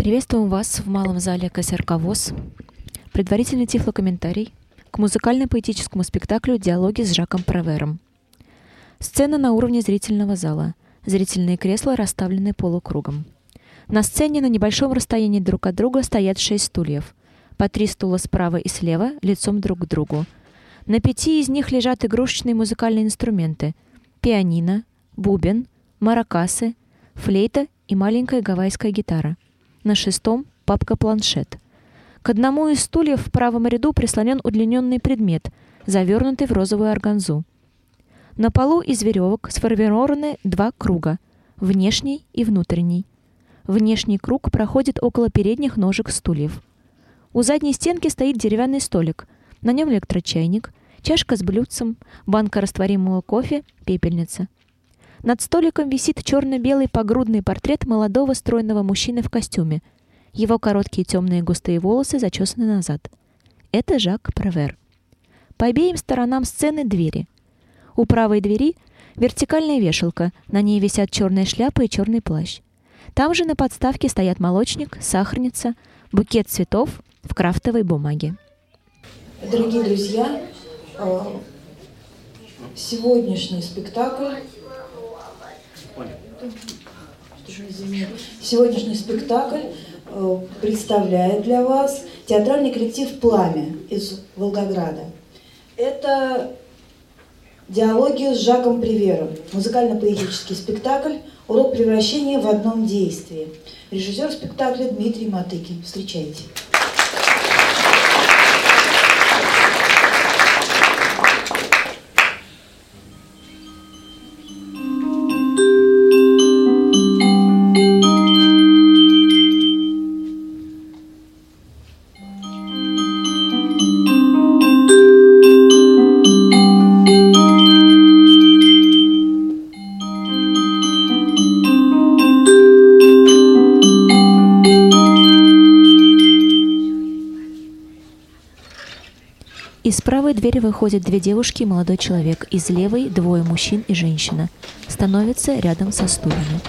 Приветствуем вас в малом зале КСРК ВОЗ. Предварительный тифлокомментарий к музыкально-поэтическому спектаклю «Диалоги с Жаком Провером». Сцена на уровне зрительного зала. Зрительные кресла расставлены полукругом. На сцене на небольшом расстоянии друг от друга стоят шесть стульев. По три стула справа и слева, лицом друг к другу. На пяти из них лежат игрушечные музыкальные инструменты. Пианино, бубен, маракасы, флейта и маленькая гавайская гитара. На шестом — папка-планшет. К одному из стульев в правом ряду прислонен удлиненный предмет, завернутый в розовую органзу. На полу из веревок сформированы два круга — внешний и внутренний. Внешний круг проходит около передних ножек стульев. У задней стенки стоит деревянный столик. На нем электрочайник, чашка с блюдцем, банка растворимого кофе, пепельница — над столиком висит черно-белый погрудный портрет молодого стройного мужчины в костюме. Его короткие темные густые волосы зачесаны назад. Это Жак Провер. По обеим сторонам сцены двери. У правой двери вертикальная вешалка, на ней висят черная шляпа и черный плащ. Там же на подставке стоят молочник, сахарница, букет цветов в крафтовой бумаге. Дорогие друзья, э, сегодняшний спектакль Сегодняшний спектакль э, представляет для вас театральный коллектив «Пламя» из Волгограда. Это диалоги с Жаком Привером, музыкально-поэтический спектакль «Урок превращения в одном действии». Режиссер спектакля Дмитрий Матыкин. Встречайте. Из правой двери выходят две девушки и молодой человек. Из левой двое мужчин и женщина. Становятся рядом со стульями.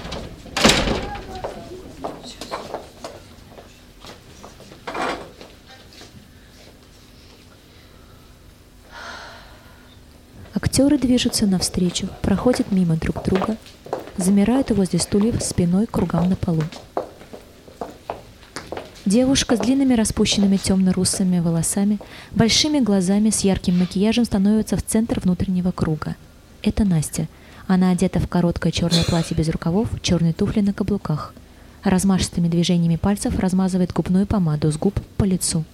Актеры движутся навстречу, проходят мимо друг друга, замирают возле стульев спиной кругом на полу. Девушка с длинными распущенными темно-русыми волосами, большими глазами, с ярким макияжем становится в центр внутреннего круга. Это Настя. Она одета в короткое черное платье без рукавов, черные туфли на каблуках. Размашистыми движениями пальцев размазывает губную помаду с губ по лицу.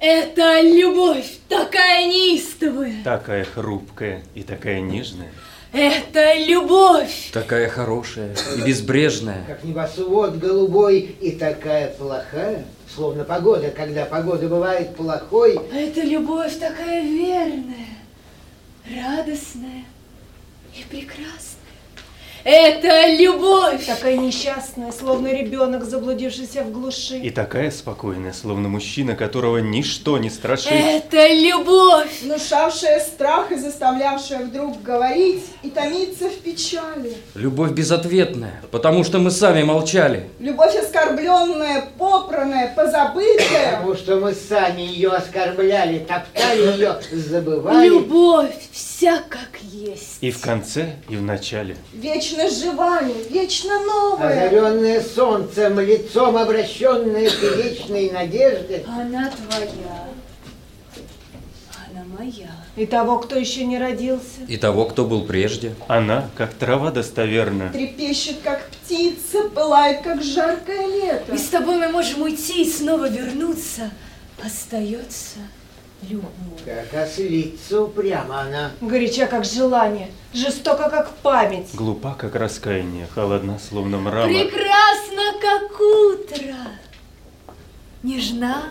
Это любовь, такая неистовая. Такая хрупкая и такая нежная. Это любовь. Такая хорошая и безбрежная. Как небосвод голубой и такая плохая, словно погода, когда погода бывает плохой. Это любовь такая верная, радостная и прекрасная. Это любовь! Такая несчастная, словно ребенок, заблудившийся в глуши. И такая спокойная, словно мужчина, которого ничто не страшит. Это любовь! Внушавшая страх и заставлявшая вдруг говорить и томиться в печали. Любовь безответная, потому что мы сами молчали. Любовь оскорбленная, попранная, позабытая. Потому что мы сами ее оскорбляли, топтали ее, забывали. Любовь вся как есть. И в конце, и в начале. Вечно живая, вечно новая. Озаренная солнцем, лицом обращенная к вечной надежде. Она твоя. Она моя. И того, кто еще не родился. И того, кто был прежде. Она, как трава достоверна. Трепещет, как птица, пылает, как жаркое лето. И с тобой мы можем уйти и снова вернуться. Остается любовь. Как ослица упрямо она. Горяча, как желание, жестоко, как память. Глупа, как раскаяние, холодна, словно мрамор. Прекрасна, как утро. Нежна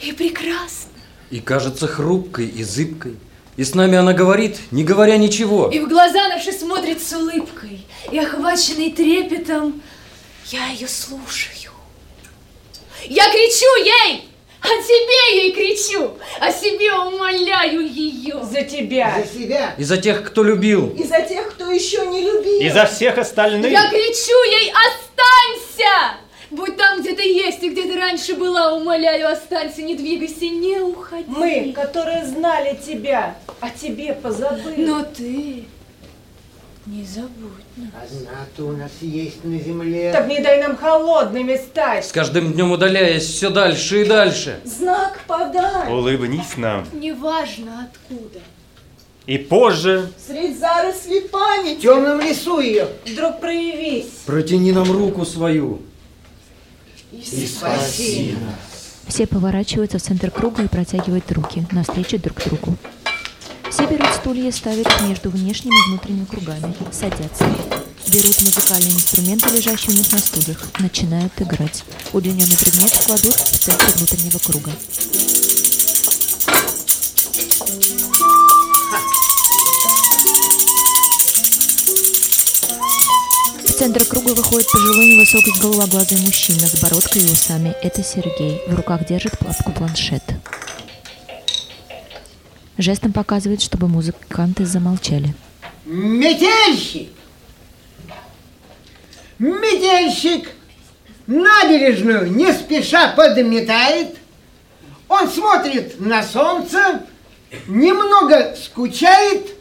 и прекрасна. И кажется хрупкой и зыбкой. И с нами она говорит, не говоря ничего. И в глаза наши смотрит с улыбкой. И охваченный трепетом, я ее слушаю. Я кричу ей! О тебе ей кричу, о себе умоляю ее. За тебя. За себя. И за тех, кто любил. И за тех, кто еще не любил. И за всех остальных. Я кричу ей, останься! Будь там, где ты есть и где ты раньше была, умоляю, останься, не двигайся, не уходи. Мы, которые знали тебя, о тебе позабыли. Но ты не забудь нас. Одна-то у нас есть на земле. Так не дай нам холодными стать. С каждым днем удаляясь все дальше и дальше. Знак подай. Улыбнись нам. Неважно откуда. И позже Средь зарослей В памяти. темном лесу ее. Вдруг проявись. Протяни нам руку свою. И спаси нас. Все поворачиваются в центр круга и протягивают руки навстречу друг другу. Все берут стулья и ставят их между внешним и внутренним кругами, садятся. Берут музыкальные инструменты, лежащие у них на стульях, начинают играть. Удлиненный предмет кладут в центр внутреннего круга. В центр круга выходит пожилой невысокий голубоглазый мужчина с бородкой и усами. Это Сергей. В руках держит папку планшет. Жестом показывает, чтобы музыканты замолчали. Метельщик! Метельщик набережную не спеша подметает. Он смотрит на солнце, немного скучает,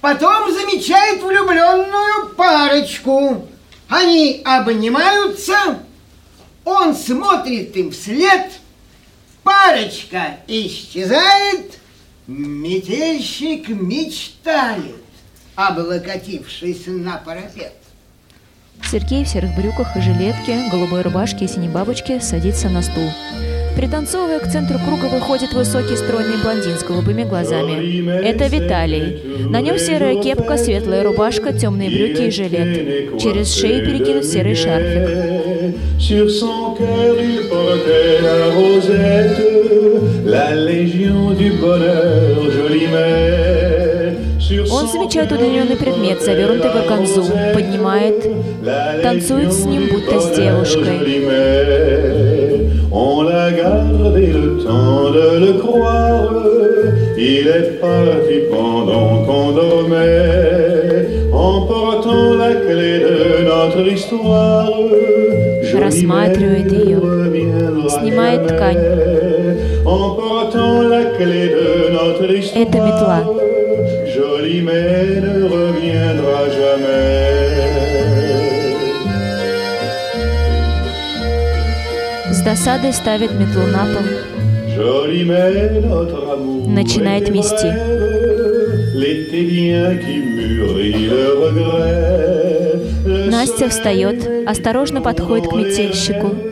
потом замечает влюбленную парочку. Они обнимаются, он смотрит им вслед, парочка исчезает, метельщик мечтает, облокотившись на парапет. Сергей в серых брюках и жилетке, голубой рубашке и синей бабочке садится на стул. Пританцовывая к центру круга выходит высокий стройный блондин с голубыми глазами. Это Виталий. На нем серая кепка, светлая рубашка, темные брюки и жилет. Через шею перекинут серый шарфик. La légion du bonheur, jolie mère. Он замечает удлиненный предмет, завернутый в органзу, rosette, поднимает, танцует с ним, будто с девушкой. jolie mère. On l'a gardé le temps de le croire, il est parti pendant qu'on dormait, emportant la clé de notre histoire. Jolie Рассматривает ее, снимает ткань. Это метла. С досадой ставит метлу на пол. Начинает мести. Настя встает, осторожно подходит к метельщику.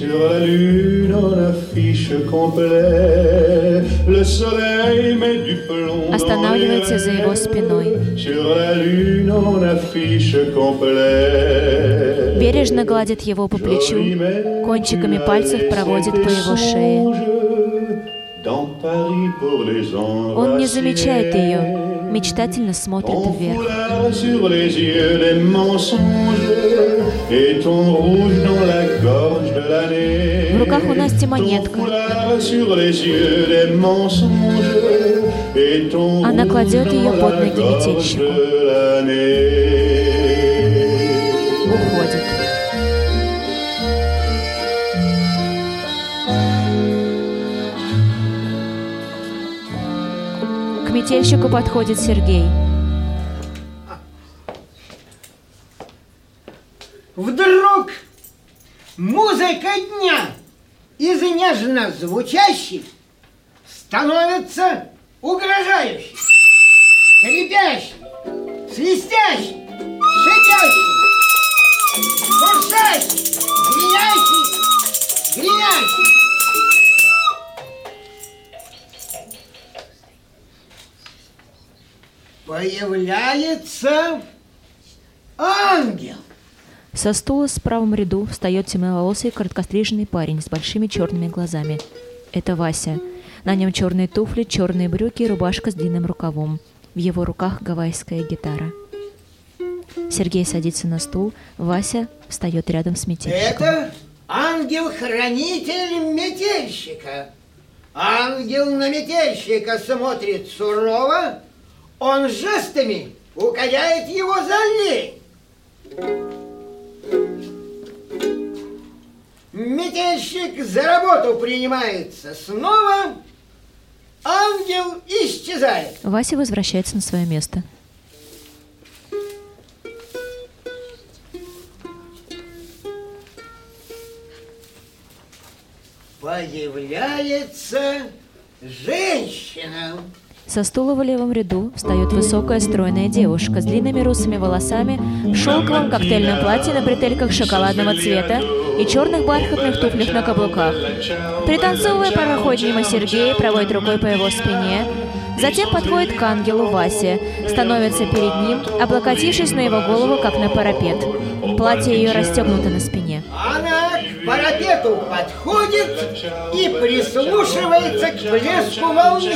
Sur la lune on affiche complet. Le soleil met du plomb Останавливается за его спиной. Sur la lune on affiche complet. Бережно гладит его по плечу, кончиками пальцев проводит по его шее. Он не замечает ее, мечтательно смотрит Ton вверх. В руках у Насти монетка. Она кладет ее под ноги gorge метельщику подходит Сергей. Вдруг музыка дня из нежно звучащих становится угрожающей, скрипящей, свистящей, шипящей, шуршащей, гренящей, гренящей. Появляется ангел. Со стула в правом ряду встает темноволосый короткостриженный парень с большими черными глазами. Это Вася. На нем черные туфли, черные брюки и рубашка с длинным рукавом. В его руках гавайская гитара. Сергей садится на стул, Вася встает рядом с метельщиком. Это ангел-хранитель метельщика. Ангел на метельщика смотрит сурово, он жестами укоряет его за лень. Метельщик за работу принимается снова, ангел исчезает. Вася возвращается на свое место. Появляется женщина. Со стула в левом ряду встает высокая стройная девушка с длинными русыми волосами, в шелковом коктейльном платье на бретельках шоколадного цвета и черных бархатных туфлях на каблуках. Пританцовывая, проходит мимо Сергея, проводит рукой по его спине, затем подходит к ангелу Васе, становится перед ним, облокотившись на его голову, как на парапет. Платье ее расстегнуто на спине. Парапету подходит и прислушивается к блеску волны.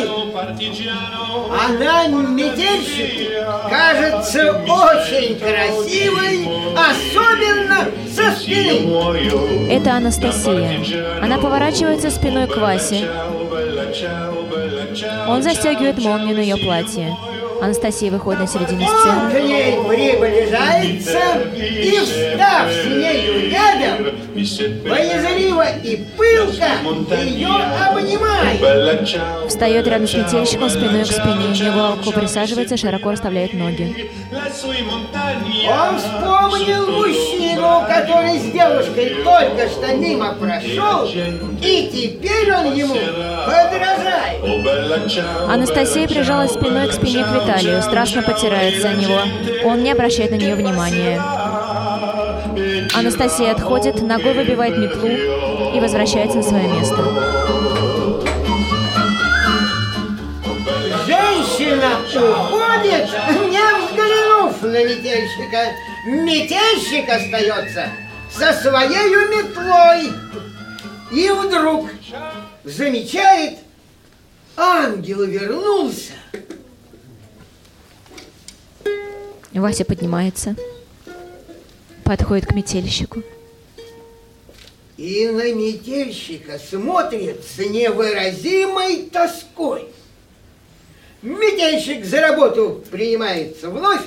Она метельщику кажется очень красивой, особенно со спины. Это Анастасия. Она поворачивается спиной к Васе. Он застегивает молнию на ее платье. Анастасия выходит на середину сцены. к ней приближается и, встав с нею рядом, боязливо и пылко ее обнимает. Встает рядом с метельщиком спиной к спине. Него присаживается, широко расставляет ноги. Он вспомнил мужчину, который с девушкой только что мимо прошел, и теперь он ему подражает. Анастасия прижалась спиной к спине к Виталию, страстно потирается о него. Он не обращает на нее внимания. Анастасия отходит, ногой выбивает метлу и возвращается на свое место. Женщина уходит, не взглянув на метельщика. Метельщик остается со своей метлой. И вдруг замечает, ангел вернулся. Вася поднимается, подходит к метельщику. И на метельщика смотрит с невыразимой тоской. Метельщик за работу принимается вновь.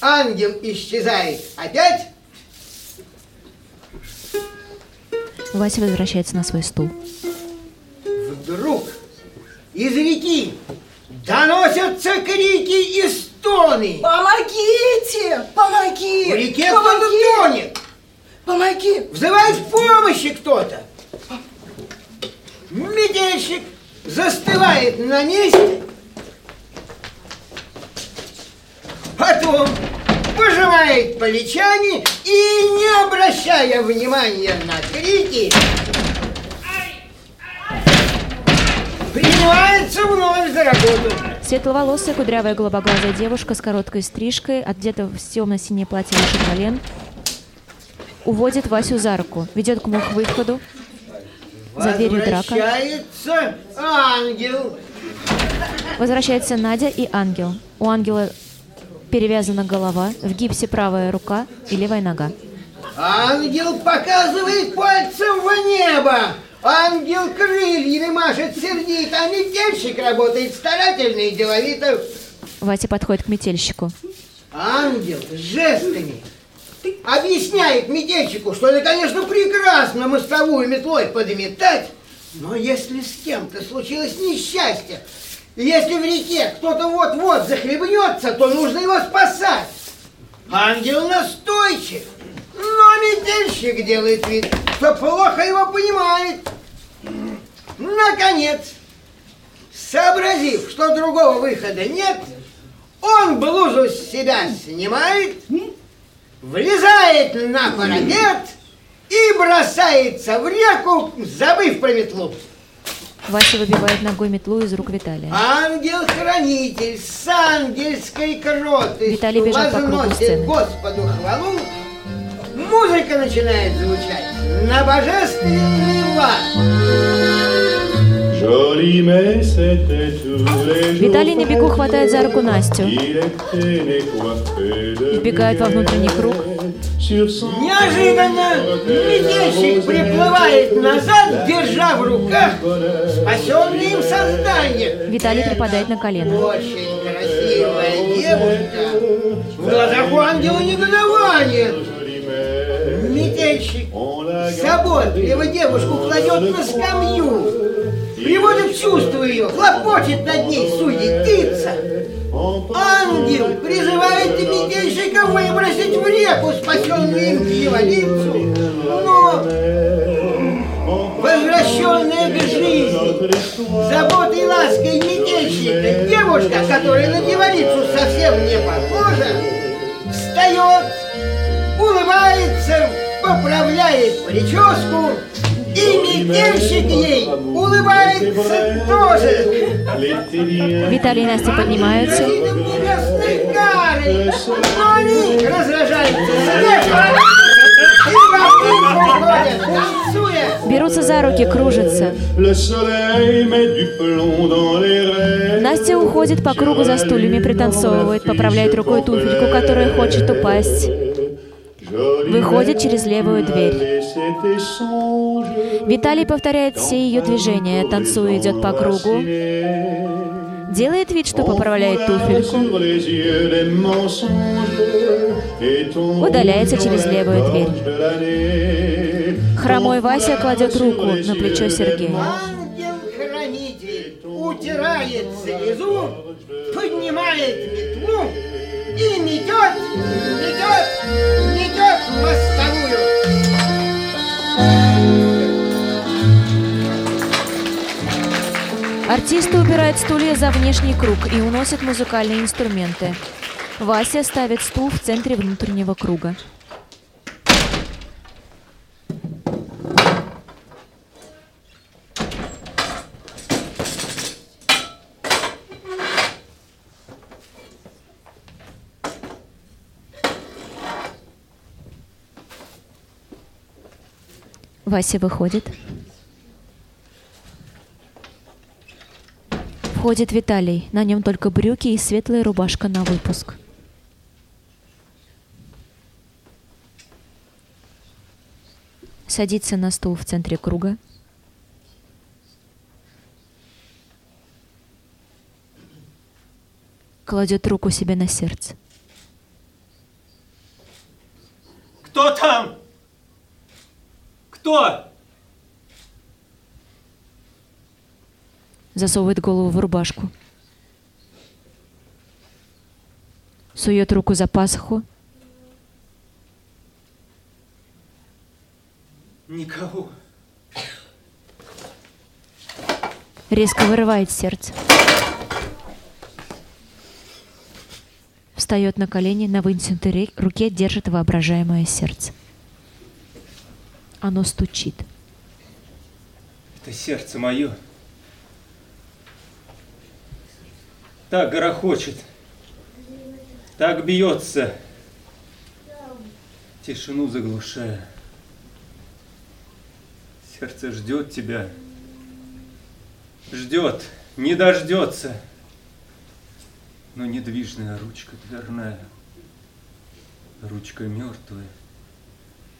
Ангел исчезает опять. Вася возвращается на свой стул. Вдруг из реки доносятся крики и стоны. Помогите! Помоги! В реке кто-то тонет. Помоги! Взывает помощи кто-то. Метельщик застывает на месте. Потом пожимает плечами и, не обращая внимания на крики, принимается вновь за работу. Светловолосая, кудрявая, голубоглазая девушка с короткой стрижкой, одета в темно-синее платье выше колен, уводит Васю за руку, ведет к мух выходу. За дверью драка. Возвращается ангел. Возвращается Надя и ангел. У ангела перевязана голова, в гипсе правая рука и левая нога. Ангел показывает пальцем в небо. Ангел крыльями машет сердито, а метельщик работает старательно и деловито. Вася подходит к метельщику. Ангел жестами объясняет метельщику, что это, конечно, прекрасно мостовую метлой подметать, но если с кем-то случилось несчастье, если в реке кто-то вот-вот захлебнется, то нужно его спасать. Ангел настойчив, но метельщик делает вид, что плохо его понимает. Наконец, сообразив, что другого выхода нет, он блузу с себя снимает, влезает на парапет и бросается в реку, забыв про метлу. Вася выбивает ногой метлу из рук Виталия. Ангел-хранитель с ангельской кроты Виталий бежал по кругу возносит сцены. Господу хвалу. Музыка начинает звучать на божественный лад. Виталий на бегу хватает за руку Настю. Вбегает во внутренний круг. Неожиданно медведчик приплывает назад, держа в руках спасенное им создание. Виталий припадает на колено. Очень красивая девушка. В глазах у ангела негодование. Метельщик заботливо девушку кладет на скамью, приводит в чувство ее, хлопочет над ней, суетится. Ангел призывает метельщика выбросить в реку спасенную им дьяволицу, но возвращенная к жизни, заботой и лаской метельщика, девушка, которая на дьяволицу совсем не похожа, встает, улыбается, поправляет прическу, и метельщик ей улыбается тоже. Виталий и Настя поднимаются. Но они раздражаются смехом и вокруг уходят, танцуя. Берутся за руки, кружатся. Настя уходит по кругу за стульями, пританцовывает, поправляет рукой туфельку, которая хочет упасть. Выходит через левую дверь. Виталий повторяет все ее движения, танцуя, идет по кругу, делает вид, что поправляет туфельку, удаляется через левую дверь. Хромой Вася кладет руку на плечо Сергея. Ангел-хранитель утирает слезу, поднимает метлу и метет, метет, метет мостовую. Артисты убирают стулья за внешний круг и уносят музыкальные инструменты. Вася ставит стул в центре внутреннего круга. Вася выходит. Входит Виталий. На нем только брюки и светлая рубашка на выпуск. Садится на стул в центре круга. Кладет руку себе на сердце. Кто там? Кто? Засовывает голову в рубашку. Сует руку за пасху. Никого. Резко вырывает сердце. Встает на колени, на ре- руке держит воображаемое сердце. Оно стучит. Это сердце мое. Так горохочет. Так бьется. Тишину заглушая. Сердце ждет тебя. Ждет, не дождется. Но недвижная ручка дверная. Ручка мертвая.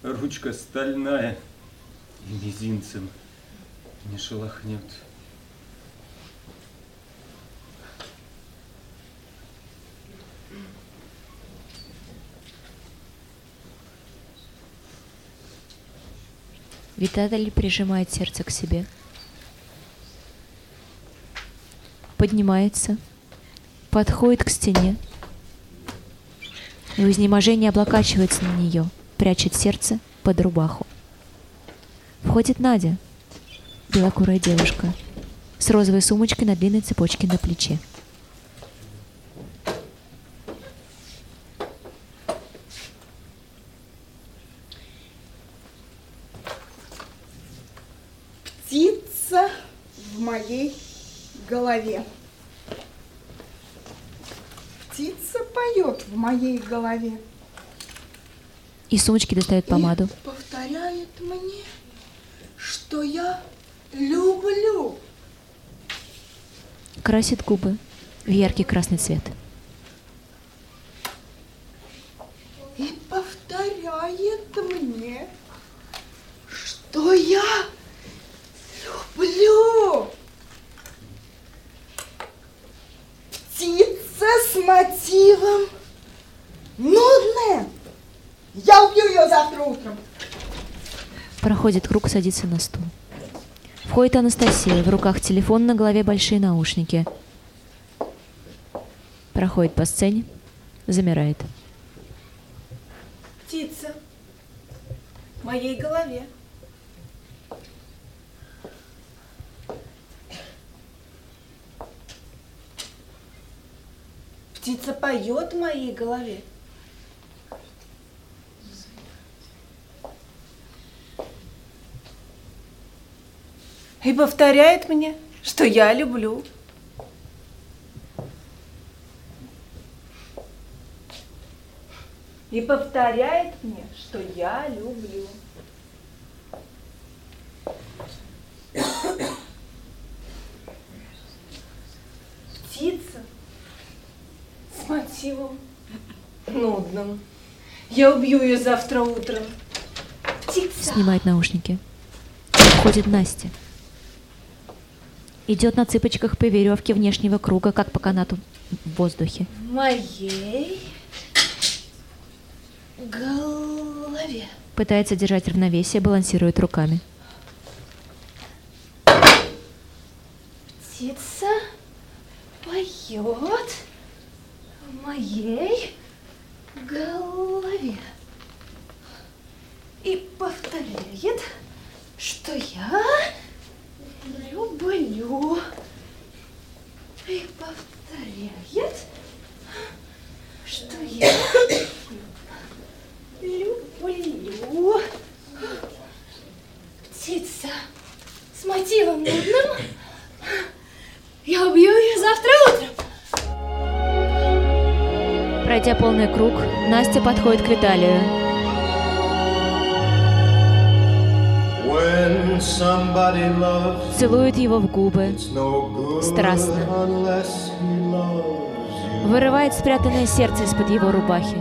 Ручка стальная. И мизинцем не шелохнет. Виталий прижимает сердце к себе. Поднимается. Подходит к стене. И в изнеможении облокачивается на нее. Прячет сердце под рубаху. Входит Надя. Белокурая девушка. С розовой сумочкой на длинной цепочке на плече. Птица в моей голове. Птица поет в моей голове. Из сумочки достает помаду. И повторяет мне, что я люблю. красит губы в яркий красный цвет. И повторяет мне, что я люблю. Птица с мотивом нудная. Я убью ее завтра утром. Проходит круг, садится на стул. Входит Анастасия, в руках телефон, на голове большие наушники. Проходит по сцене, замирает. Птица в моей голове. Птица поет в моей голове. И повторяет мне, что я люблю. И повторяет мне, что я люблю. Птица с мотивом нудным. Я убью ее завтра утром. Птица. Снимает наушники. Входит Настя. Идет на цыпочках по веревке внешнего круга, как по канату в воздухе. В моей голове. Пытается держать равновесие, балансирует руками. Птица поет в моей голове. И повторяет, что я люблю. И повторяет, что я люблю. Птица с мотивом нудным. Я убью ее завтра утром. Пройдя полный круг, Настя подходит к Виталию. Целует его в губы, Страстно. Вырывает спрятанное сердце из-под его рубахи.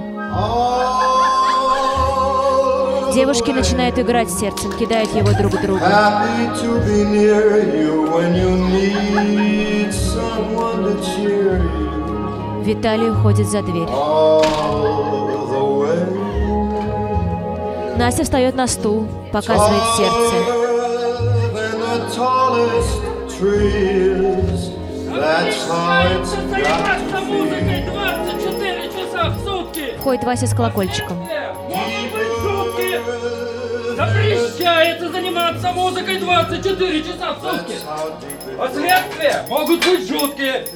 Девушки начинают играть с сердцем, кидают его друг другу. Виталий уходит за дверь. Настя встает на стул, показывает сердце. That's how it's got to. Музыкой 24 часа в сутки! Входит Вася с колокольчиком. Могут быть шутки! Запрещается заниматься музыкой 24 часа в сутки! Последствия могут быть жуткие!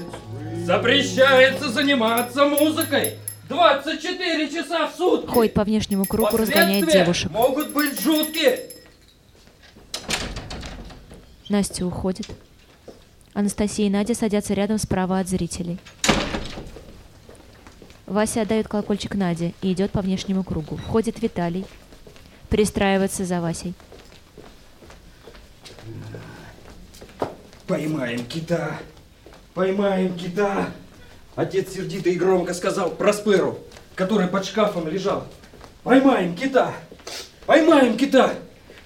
Запрещается заниматься музыкой 24 часа в сутки! Ходит по внешнему кругу, разгоняет девушек. могут быть жуткие! Настя уходит. Анастасия и Надя садятся рядом справа от зрителей. Вася отдает колокольчик Наде и идет по внешнему кругу. Входит Виталий. Пристраивается за Васей. Поймаем кита! Поймаем кита! Отец сердито и громко сказал Просперу, который под шкафом лежал. Поймаем кита! Поймаем кита!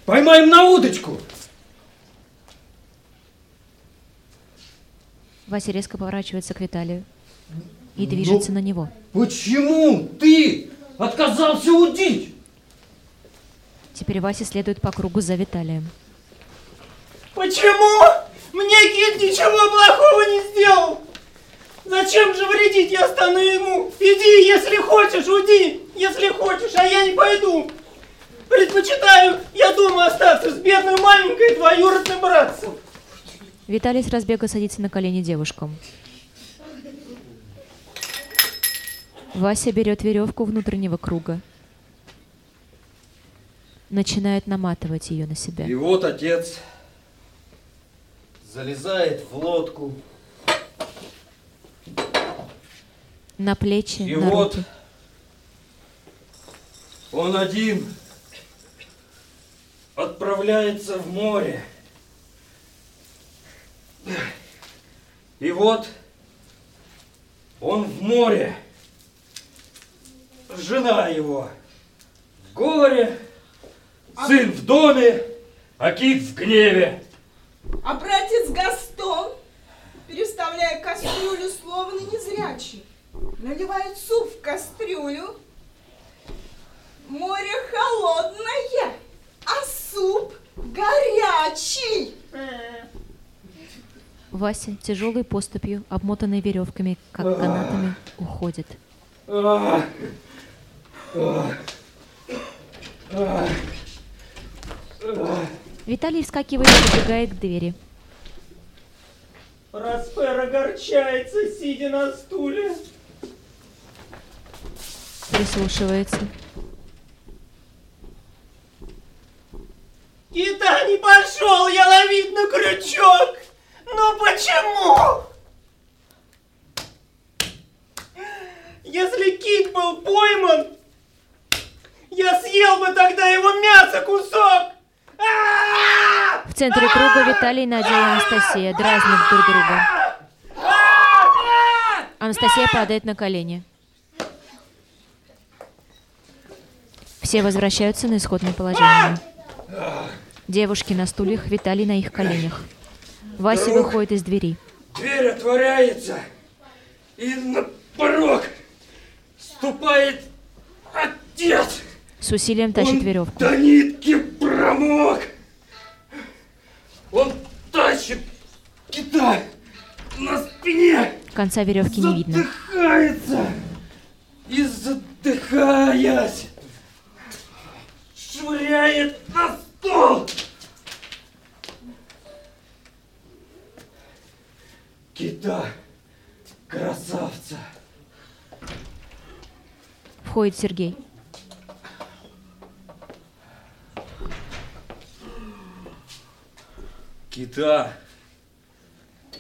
Поймаем на удочку! Вася резко поворачивается к Виталию и движется на него. Почему ты отказался удить? Теперь Вася следует по кругу за Виталием. Почему? Мне Кит ничего плохого не сделал. Зачем же вредить? Я стану ему. Иди, если хочешь, уйди, если хочешь, а я не пойду. Предпочитаю я дома остаться с бедной маленькой двоюродной братцем. Виталий с разбега садится на колени девушкам. Вася берет веревку внутреннего круга. Начинает наматывать ее на себя. И вот отец залезает в лодку. На плечи, И на вот руки. он один отправляется в море. И вот он в море. Жена его в горе, сын в доме, а кит в гневе. А братец Гастон, переставляя кастрюлю, словно незрячий, наливает суп в кастрюлю. Море холодное, а суп горячий. Вася тяжелой поступью, обмотанной веревками, как канатами, уходит. Виталий вскакивает и подбегает к двери. Распер огорчается, сидя на стуле. Прислушивается. Кита не пошел я ловить на крючок. Ну почему? Если кит был пойман, я съел бы тогда его мясо кусок. А! В центре круга Виталий, Надя и Анастасия дразнят друг друга. Анастасия падает на колени. Все возвращаются на исходное положение. Девушки на стульях, Виталий на их коленях. Вася Друг. выходит из двери. Дверь отворяется, и на порог ступает отец. С усилием тащит Он веревку. до нитки промок. Он тащит кита на спине, Конца веревки не видно. задыхается и задыхаясь швыряет на стол. Кита, красавца. Входит Сергей. Кита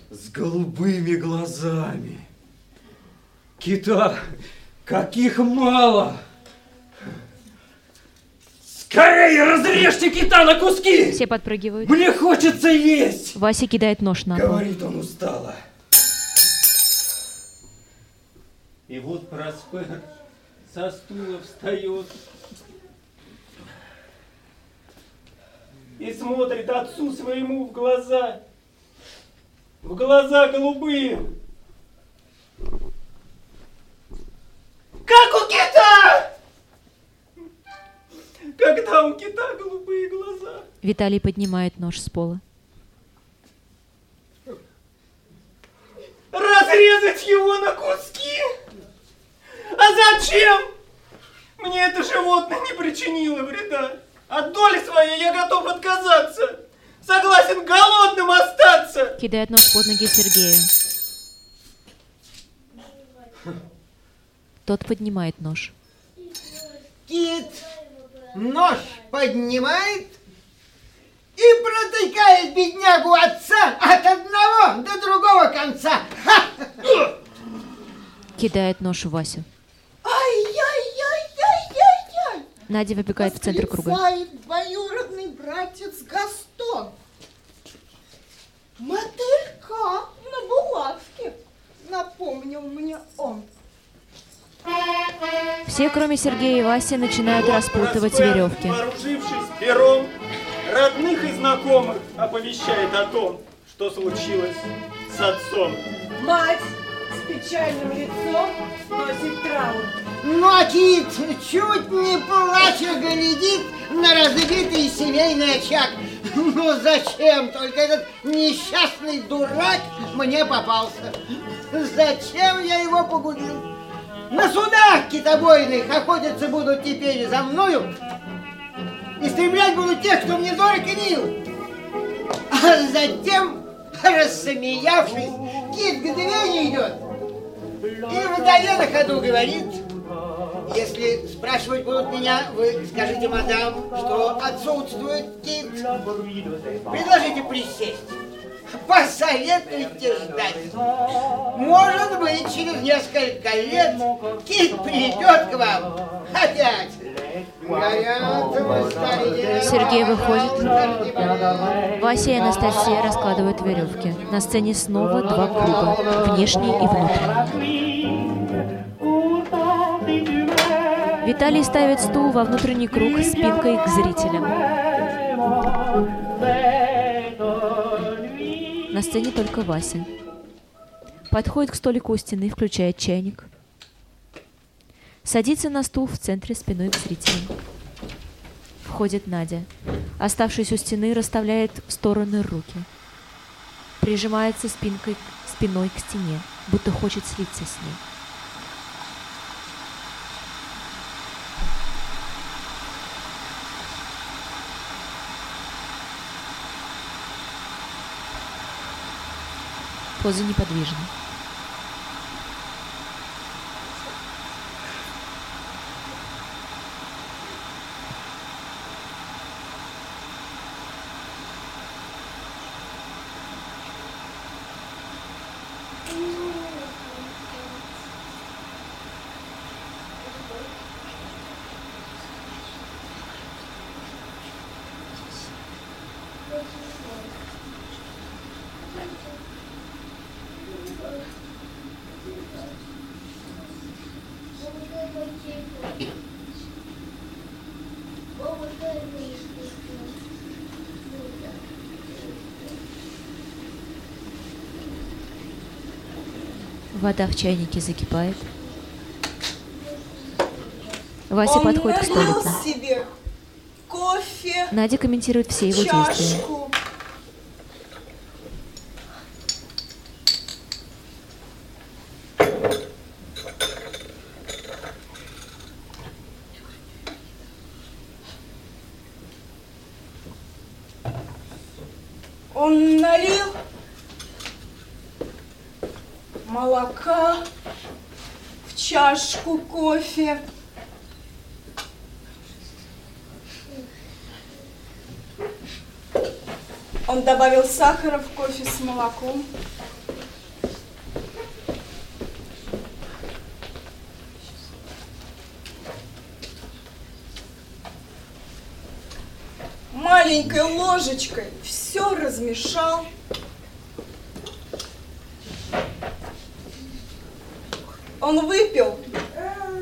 с голубыми глазами. Кита, каких мало! Скорее разрежьте кита на куски! Все подпрыгивают. Мне хочется есть! Вася кидает нож на пол. Говорит он устало. И вот Проспер со стула встает и смотрит отцу своему в глаза. В глаза голубые. Как у кита! Когда у кита голубые глаза. Виталий поднимает нож с пола. Разрезать его на куски? А зачем? Мне это животное не причинило вреда. От доли своей я готов отказаться. Согласен голодным остаться. Кидает нож под ноги Сергею. Тот поднимает нож. Кит нож поднимает и протыкает беднягу отца от одного до другого конца. Ха! Кидает нож в Васю. Ай-яй-яй-яй-яй-яй! Надя выбегает в центр круга. Двоюродный братец Гастон. Мотылька на булавке, напомнил мне он. Все, кроме Сергея и Васи, начинают распутывать веревки. Вооружившись пером, родных и знакомых оповещает о том, что случилось с отцом. Мать с печальным лицом носит траур. Но Кит чуть не плача глядит на разбитый семейный очаг. Ну зачем только этот несчастный дурак мне попался? Зачем я его погубил? На судах китобойных охотиться будут теперь за мною. Истреблять будут тех, кто мне дорог и мил. А затем, рассмеявшись, кит к двери идет. И вдове на ходу говорит, если спрашивать будут меня, вы скажите, мадам, что отсутствует кит. Предложите присесть. Посоветуйте ждать. Может быть, через несколько лет кит придет к вам опять. Сергей выходит. Вася и Анастасия раскладывают веревки. На сцене снова два круга, внешний и внутренний. Виталий ставит стул во внутренний круг спинкой к зрителям. На сцене только Вася. Подходит к столику у стены, включает чайник. Садится на стул в центре спиной к зрителям. Входит Надя. Оставшись у стены, расставляет в стороны руки. Прижимается спинкой, спиной к стене, будто хочет слиться с ней. Поза неподвижна. Вода в чайнике закипает. Вася Он подходит к столику. себе кофе, Надя комментирует все его действия. чашку. Он чашку кофе. Он добавил сахара в кофе с молоком. Маленькой ложечкой все размешал. Он выпил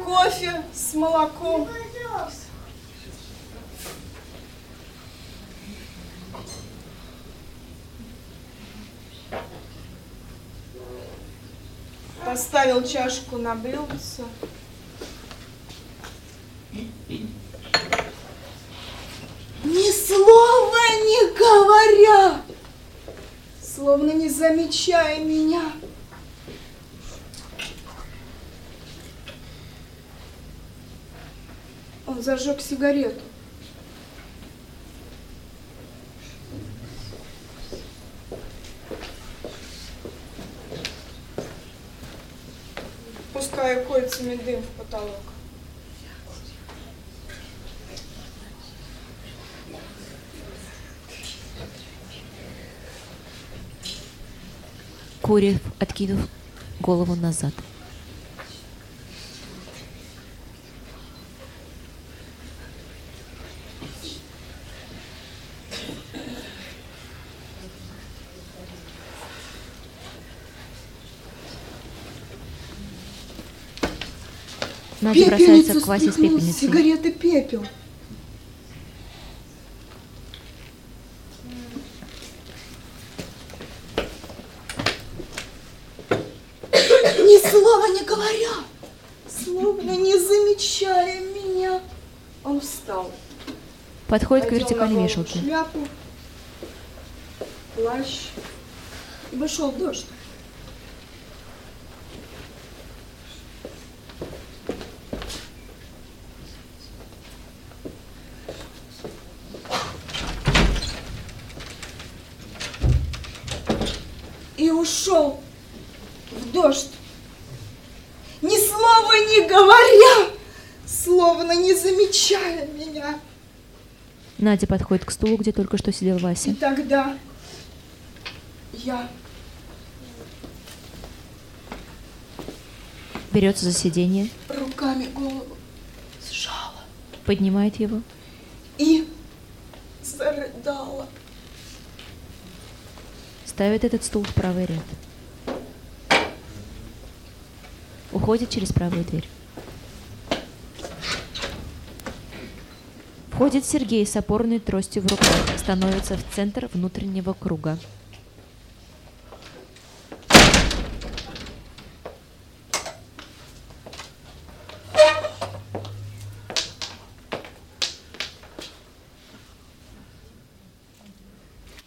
кофе с молоком. Поставил чашку на блюдце. Ни слова не говоря, словно не замечая меня. Зажег сигарету. Пуская кольцами дым в потолок. Курев, откинув голову назад. Надя бросается к Васе с пепельницей. сигареты пепел. Ни слова не говоря, словно не замечая меня, он встал. Подходит к надел на вертикальной вешалке. Шляпу, плащ и вышел в дождь. И ушел в дождь. Ни слова не говоря, словно не замечая меня. Надя подходит к стулу, где только что сидел Вася. И тогда я Берется за сиденье. руками голову сжала. Поднимает его. И зарыдала. Ставит этот стул в правый ряд. Уходит через правую дверь. Входит Сергей с опорной тростью в руках, становится в центр внутреннего круга.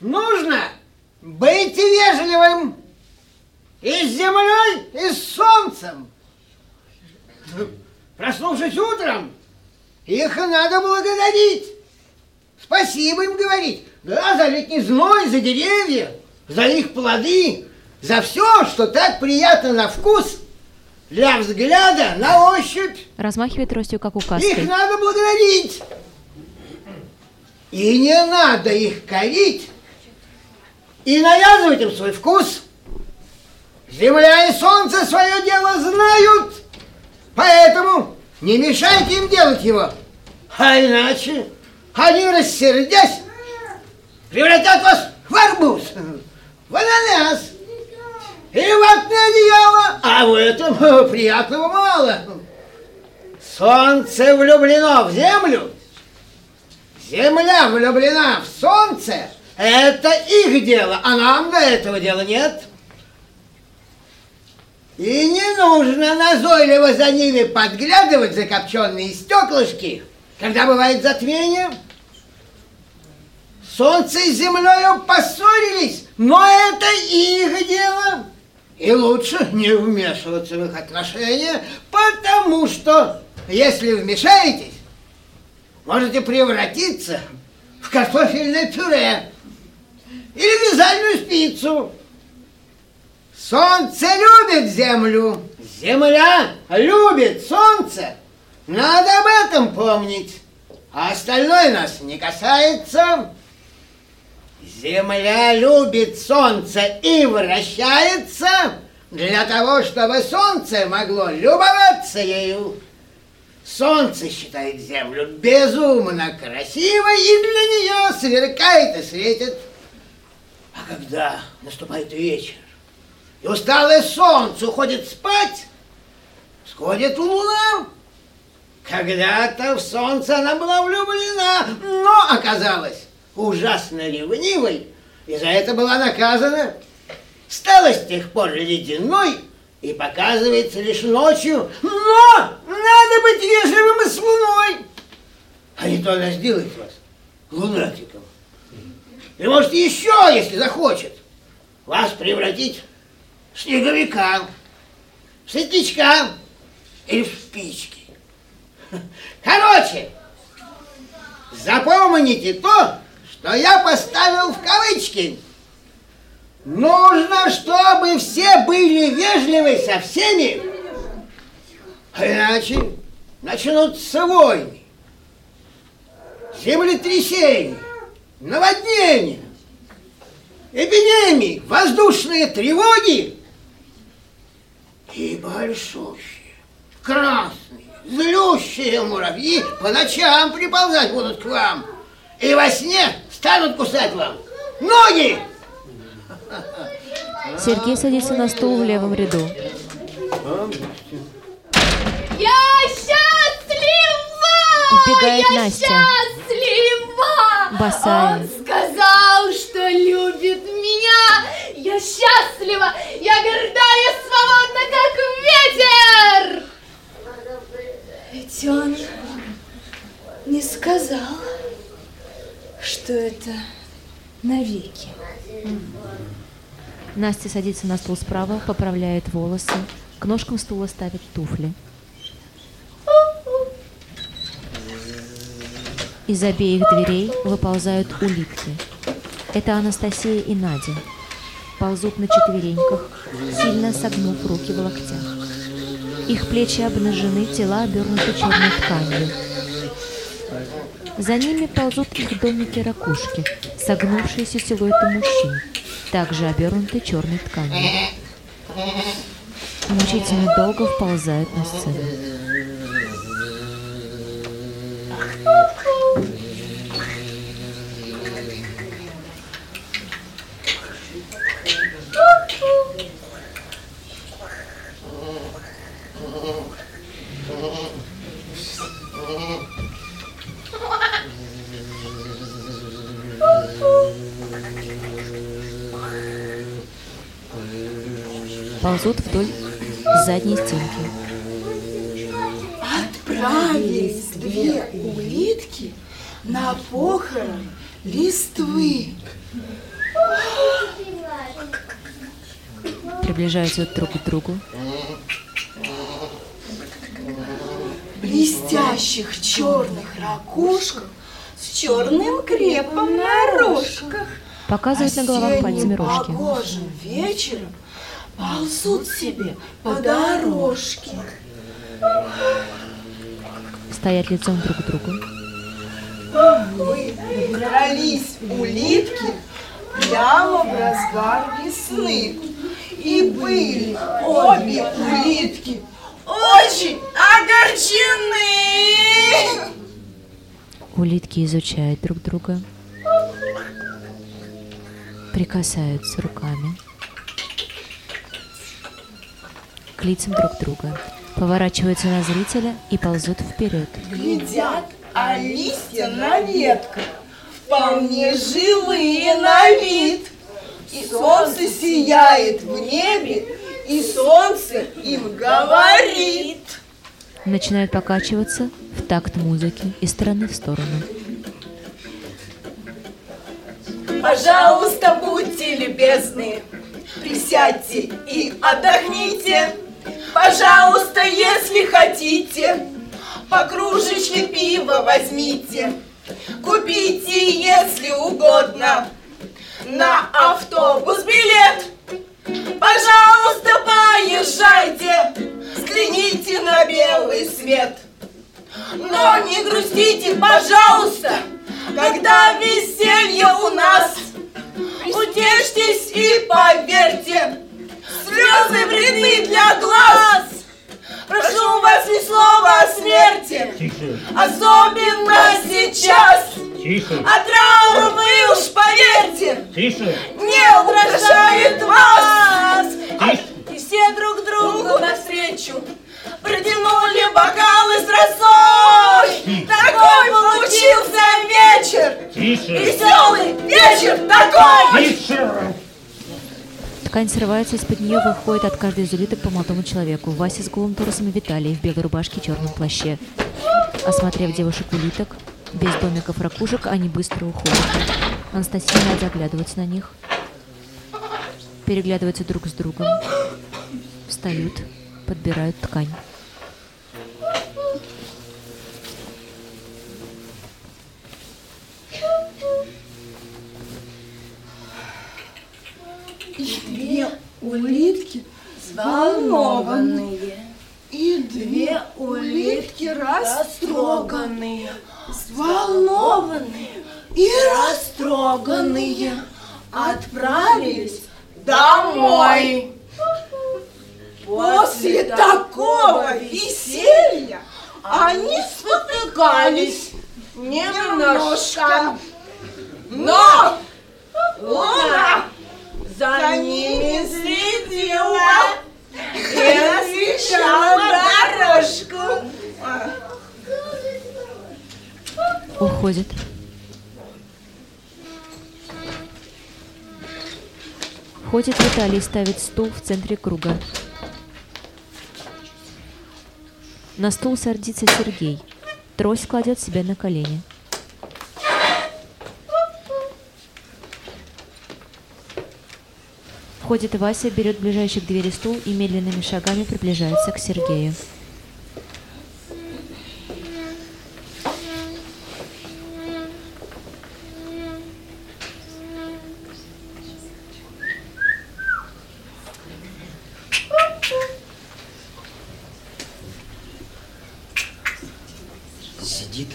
Нужно быть вежливым и с землей, и с солнцем. Проснувшись утром, их надо благодарить. Спасибо им говорить. Да, за летний зной, за деревья, за их плоды, за все, что так приятно на вкус, для взгляда, на ощупь. Размахивает тростью, как Их указкой. надо благодарить. И не надо их корить и навязывать им свой вкус. Земля и солнце свое дело знают, поэтому не мешайте им делать его. А иначе? Они, рассердясь, превратят вас в арбуз, в ананас. Или в ватное одеяло, а в этом приятного мало. Солнце влюблено в землю, земля влюблена в солнце, это их дело, а нам до этого дела нет. И не нужно назойливо за ними подглядывать за копченые стеклышки, когда бывает затмение. Солнце с землею поссорились, но это их дело. И лучше не вмешиваться в их отношения, потому что, если вмешаетесь, можете превратиться в картофельное пюре или вязальную спицу. Солнце любит землю, земля любит солнце. Надо об этом помнить, а остальное нас не касается. Земля любит солнце и вращается для того, чтобы солнце могло любоваться ею. Солнце считает землю безумно красивой и для нее сверкает и светит. А когда наступает вечер, и усталое солнце уходит спать, сходит луна. Когда-то в солнце она была влюблена, но оказалась ужасно ревнивой, и за это была наказана. Стала с тех пор ледяной и показывается лишь ночью, но надо быть вежливым и с луной, а не то она сделает вас лунатиком. И может еще, если захочет, вас превратить в снеговика, в светлячка или в спички. Короче, запомните то, что я поставил в кавычки. Нужно, чтобы все были вежливы со всеми, а иначе начнутся войны, землетрясения, наводнения, эпидемии, воздушные тревоги и большущие, красные, злющие муравьи по ночам приползать будут к вам и во сне станут кусать вам ноги. Сергей садится на стул в левом ряду. Я счастлива! Убегает Я Настя. счастлива! Босая. Он сказал, что любит меня! Я счастлива! Я горда, я свободна, как ветер! Ведь он не сказал, что это навеки. Настя садится на стул справа, поправляет волосы, к ножкам стула ставит туфли. Из обеих дверей выползают улитки. Это Анастасия и Надя. Ползут на четвереньках, сильно согнув руки в локтях. Их плечи обнажены, тела обернуты черной тканью. За ними ползут их домики-ракушки, согнувшиеся силуэты мужчин, также обернуты черной тканью. Мучительно долго вползают на сцену. Ползут вдоль задней стенки. Отправились две улитки на похорон листвы. Приближаются друг к другу. Блестящих черных ракушках с черным крепом на рожках. Показывают на головах пальцами рожки. Вечером ползут себе по дорожке. Стоят лицом друг к другу. Мы добрались улитки прямо в разгар весны. И были обе улитки очень огорчены. Улитки изучают друг друга. Прикасаются руками к лицам друг друга. Поворачиваются на зрителя и ползут вперед. Глядят, а листья на ветках вполне живые на вид. И солнце сияет в небе, и солнце им говорит. Начинают покачиваться в такт музыки из стороны в сторону. Пожалуйста, будьте любезны, присядьте и отдохните. Пожалуйста, если хотите, по кружечке пива возьмите. Купите, если угодно, на автобус билет. Пожалуйста, поезжайте, взгляните на белый свет. Но не грустите, пожалуйста, когда веселье у нас. Утешьтесь и поверьте, слезы вредны для глаз. Прошу вас ни слова о смерти, Тише. особенно сейчас. Тише. А траур вы уж поверьте, Тише. не угрожает вас. Тише. И все друг другу навстречу протянули бокалы с росой. Такой получился вечер. Тише. Веселый вечер такой. Тише. Ткань срывается, из-под нее выходит от каждой из улиток по молодому человеку. Вася с голым торсом и Виталий в белой рубашке и черном плаще. Осмотрев девушек-улиток, без домиков ракушек, они быстро уходят. Анастасия и Надя оглядываются на них, переглядываются друг с другом, встают, подбирают ткань. Две улитки взволнованные. И две улитки растроганные. Взволнованные и растроганные. Отправились домой. После такого веселья они спотыкались немножко. Но Луна за ними следила и освещала дорожку. Уходит. Ходит Виталий, ставит стул в центре круга. На стул садится Сергей. Трость кладет себя на колени. Входит Вася, берет ближайший к двери стул и медленными шагами приближается к Сергею. Сидит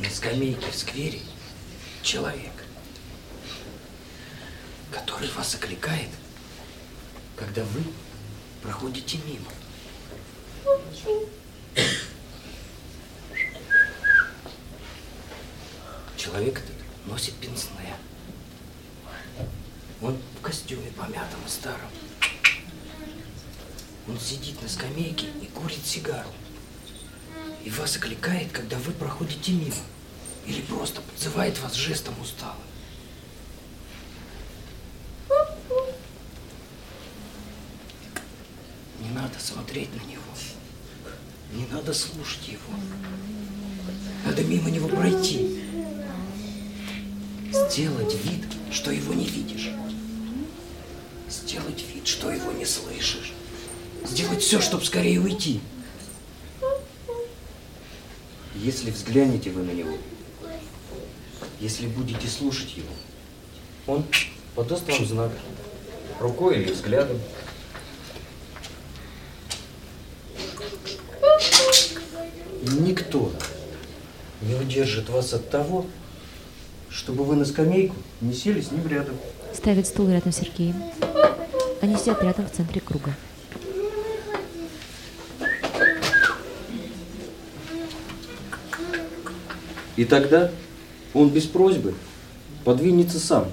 на скамейке в сквере человек, который вас окликает, когда вы проходите мимо. Человек этот носит пенсне. Он в костюме помятом и старом. Он сидит на скамейке и курит сигару. И вас окликает, когда вы проходите мимо. Или просто подзывает вас жестом устало. Не надо смотреть на него. Не надо слушать его. Надо мимо него пройти. Сделать вид, что его не видишь. Сделать вид, что его не слышишь. Сделать все, чтобы скорее уйти. Если взглянете вы на него, если будете слушать его, он подаст вам знак, рукой или взглядом. Никто не удержит вас от того, чтобы вы на скамейку не сели с ним рядом. Ставит стул рядом с Сергеем. Они сидят рядом в центре круга. И тогда он без просьбы подвинется сам.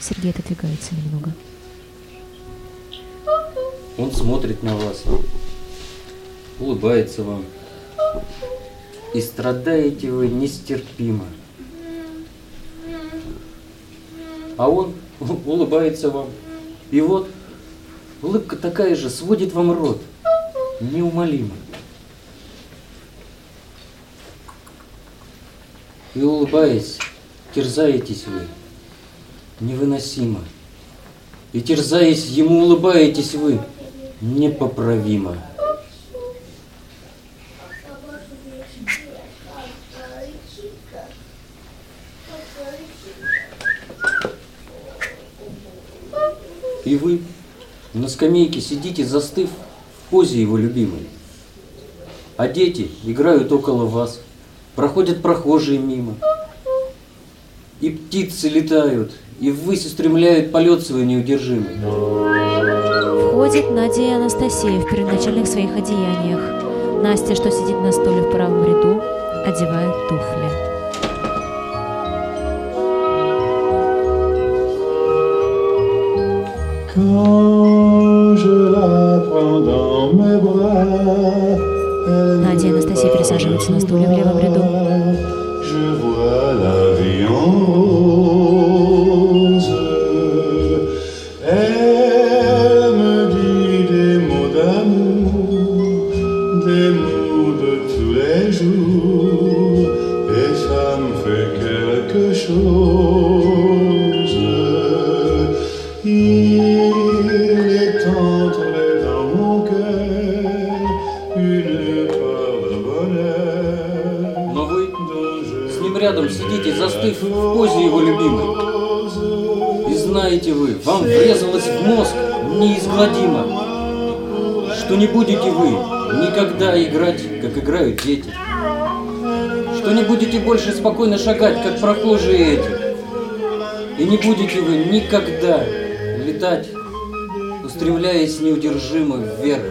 Сергей отодвигается немного. Он смотрит на вас, улыбается вам. И страдаете вы нестерпимо. А он улыбается вам. И вот улыбка такая же сводит вам рот. Неумолимо. И улыбаясь, терзаетесь вы. Невыносимо. И терзаясь, ему улыбаетесь вы. Непоправимо. И вы на скамейке сидите, застыв в позе его любимой. А дети играют около вас, проходят прохожие мимо. И птицы летают, и ввысь устремляют полет свой неудержимый. Входит Надя и Анастасия в первоначальных своих одеяниях. Настя, что сидит на стуле в правом ряду, одевает туфли. Quand je la prends dans mes bras, Надя и Анастасия на стуле в левом ряду. Je vois la vie en rose. Рядом сидите, застыв в позе его любимой. И знаете вы, вам врезалось в мозг неизгладимо, что не будете вы никогда играть, как играют дети. Что не будете больше спокойно шагать, как прохожие эти. И не будете вы никогда летать, устремляясь неудержимо вверх,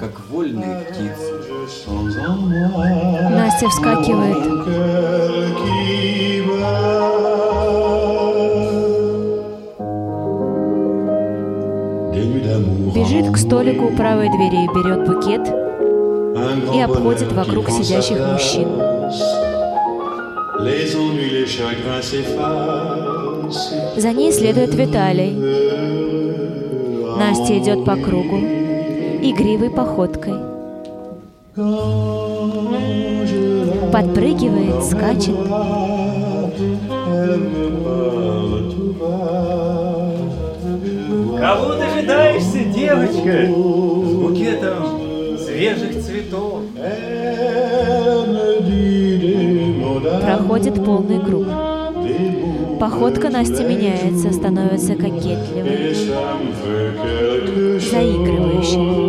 как вольные птицы. Настя вскакивает. Бежит к столику у правой двери берет букет и обходит вокруг сидящих мужчин. За ней следует Виталий. Настя идет по кругу, игривой походкой. Подпрыгивает, скачет. Кого дожидаешься, девочка? С букетом свежих цветов. Проходит полный круг. Походка Насти меняется, становится кокетливой, заигрывающей.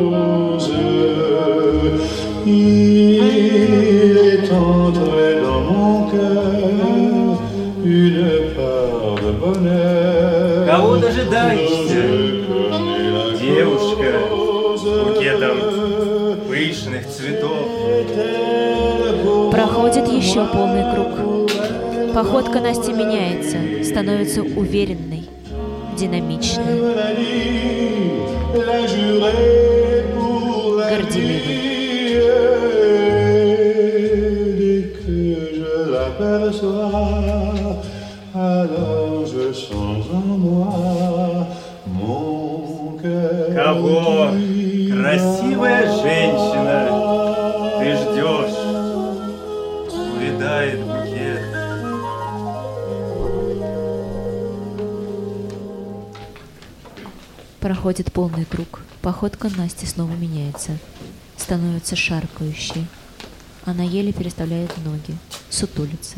Еще полный круг. Походка Насти меняется, становится уверенной, динамичной, горделивой. Проходит полный круг. Походка Насти снова меняется. Становится шаркающей. Она еле переставляет ноги. Сутулится.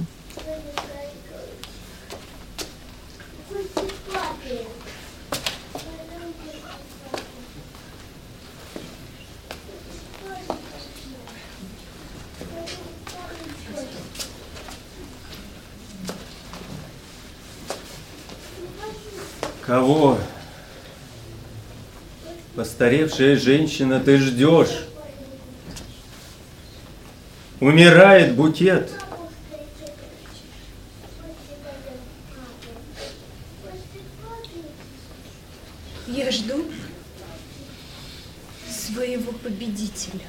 Кого? Постаревшая женщина, ты ждешь. Умирает букет. Я жду своего победителя.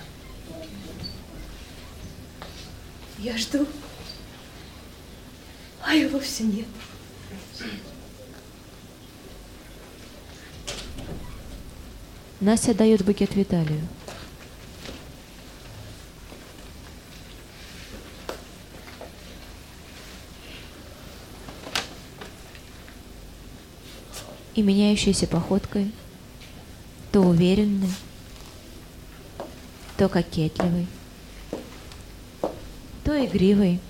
Я жду, а его все нет. Настя дает букет Виталию. И меняющейся походкой, то уверенной, то кокетливой, то игривой,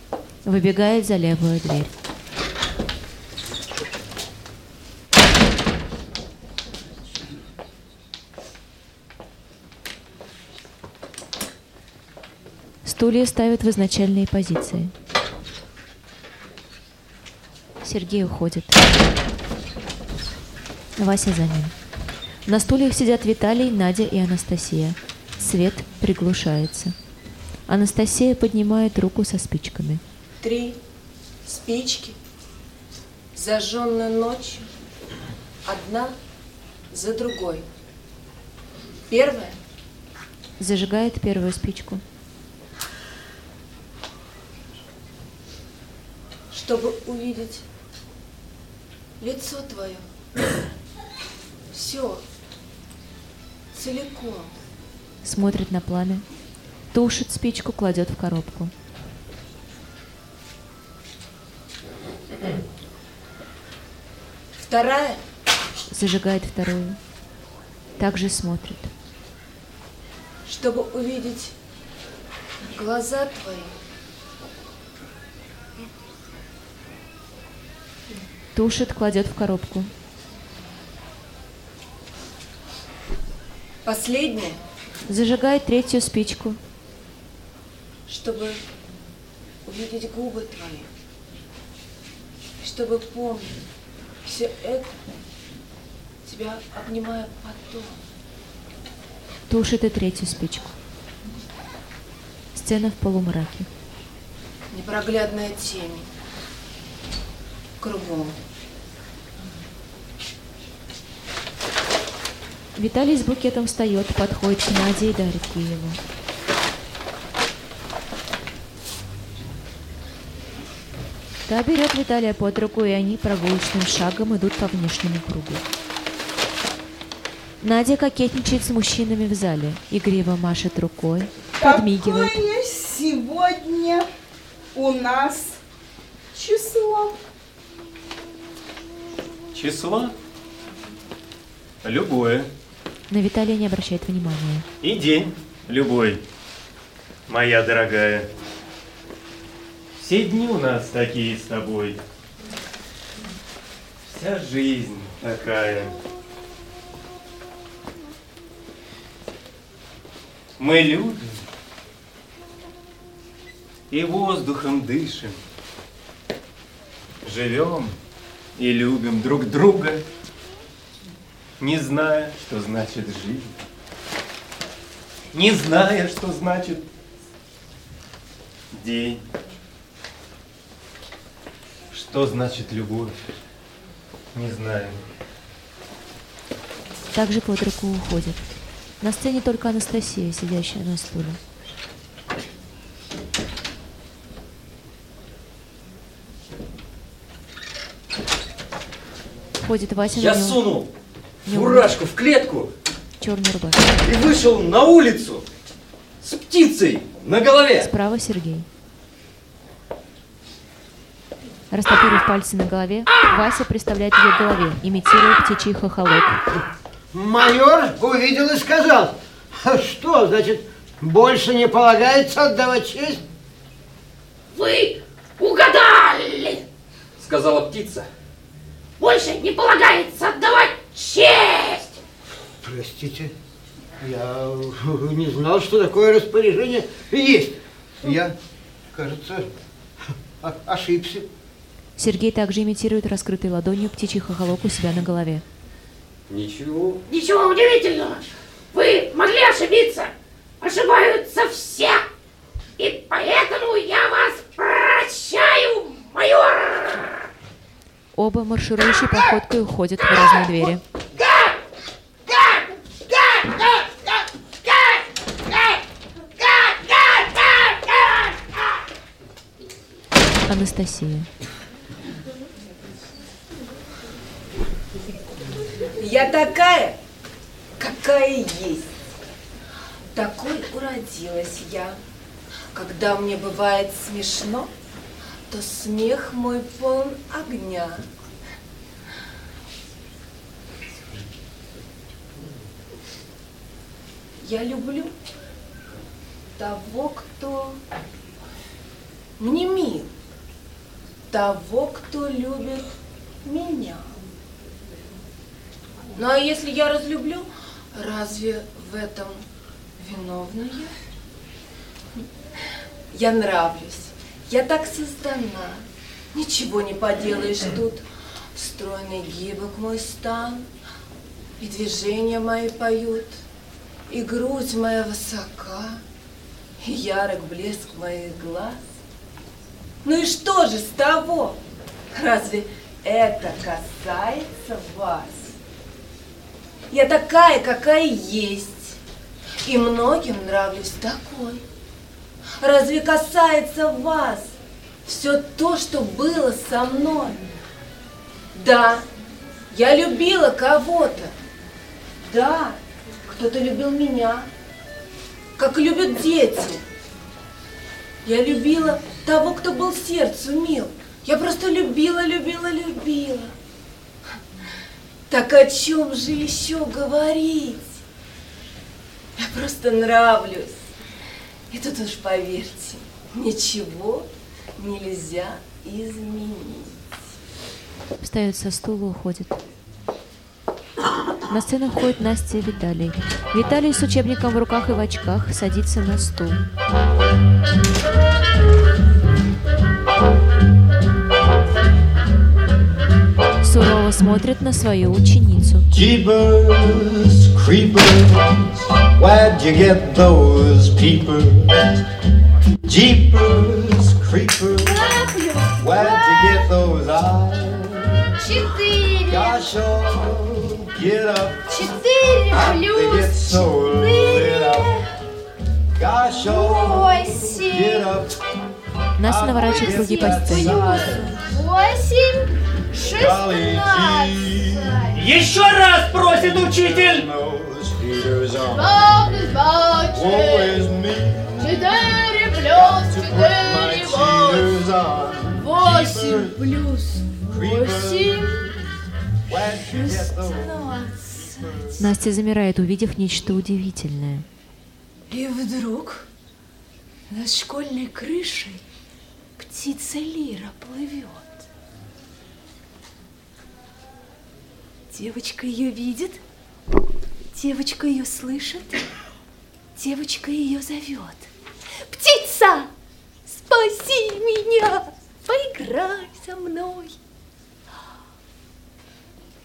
выбегает за левую дверь. Стулья ставят в изначальные позиции. Сергей уходит. Вася за ним. На стульях сидят Виталий, Надя и Анастасия. Свет приглушается. Анастасия поднимает руку со спичками. Три спички, зажженные ночью, одна за другой. Первая Зажигает первую спичку. Чтобы увидеть лицо твое. Все. Целиком. Смотрит на пламя. Тушит спичку, кладет в коробку. Вторая Зажигает вторую. Также смотрит. чтобы увидеть глаза твои. Тушит, кладет в коробку. Последняя, Зажигает третью спичку. чтобы увидеть губы твои. Чтобы помнить все это, тебя обнимаю потом. Тушит и третью спичку. Сцена в полумраке. Непроглядная тень. Кругом. Виталий с букетом встает, подходит к Наде и дарит ей его. Та берет Виталия под руку, и они прогулочным шагом идут по внешнему кругу. Надя кокетничает с мужчинами в зале, игриво машет рукой, подмигивает. Какое сегодня у нас число? Число? Любое. На Виталия не обращает внимания. И день любой, моя дорогая. Все дни у нас такие с тобой. Вся жизнь такая. Мы любим и воздухом дышим. Живем и любим друг друга, не зная, что значит жизнь. Не зная, что значит день. Что значит любовь? Не знаю. Также под руку уходит. На сцене только Анастасия, сидящая на стуле. Входит Вася Я на фуражку в клетку черную рубашку. и вышел на улицу с птицей на голове. Справа Сергей. Растопырив пальцы на голове, Вася представляет ее голове, имитируя птичий хохолок. Майор увидел и сказал, «А что, значит, больше не полагается отдавать честь? Вы угадали! Сказала птица. Больше не полагается отдавать честь! Простите, я не знал, что такое распоряжение есть. Я, кажется, ошибся. Сергей также имитирует раскрытой ладонью птичий хохолок у себя на голове. Ничего. Ничего удивительного! Вы могли ошибиться! Ошибаются все! И поэтому я вас прощаю, майор! Оба марширующей походкой уходят в разные двери. Анастасия. Я такая, какая есть. Такой уродилась я. Когда мне бывает смешно, то смех мой полон огня. Я люблю того, кто мне мил, того, кто любит меня. Ну а если я разлюблю, разве в этом виновна я? Я нравлюсь, я так создана, ничего не поделаешь тут. Стройный гибок мой стан, и движения мои поют, и грудь моя высока, и ярок блеск моих глаз. Ну и что же с того? Разве это касается вас? Я такая, какая есть, и многим нравлюсь такой. Разве касается вас все то, что было со мной? Да, я любила кого-то. Да, кто-то любил меня, как любят дети. Я любила того, кто был сердцу мил. Я просто любила, любила, любила. Так о чем же еще говорить? Я просто нравлюсь. И тут уж поверьте, ничего нельзя изменить. Встает со стула, уходит. На сцену входит Настя и Виталий. Виталий с учебником в руках и в очках садится на стул. Сурово смотрит на свою ученицу. Jeepers, creepers, where'd you get those peepers? Jeepers, creepers, where'd you get those eyes? Четыре. Gosh, oh, get up, Четыре плюс so. Gosh, oh, восемь. get up, Настя наворачивает круги по сцене. Восемь. Шестнадцать. Еще раз просит учитель! Четыре. плюс четыре, восемь. плюс восемь. Шестнадцать. Настя замирает, увидев нечто удивительное. И вдруг над школьной крышей птица Лира плывет. Девочка ее видит, девочка ее слышит, девочка ее зовет. Птица, спаси меня, поиграй со мной.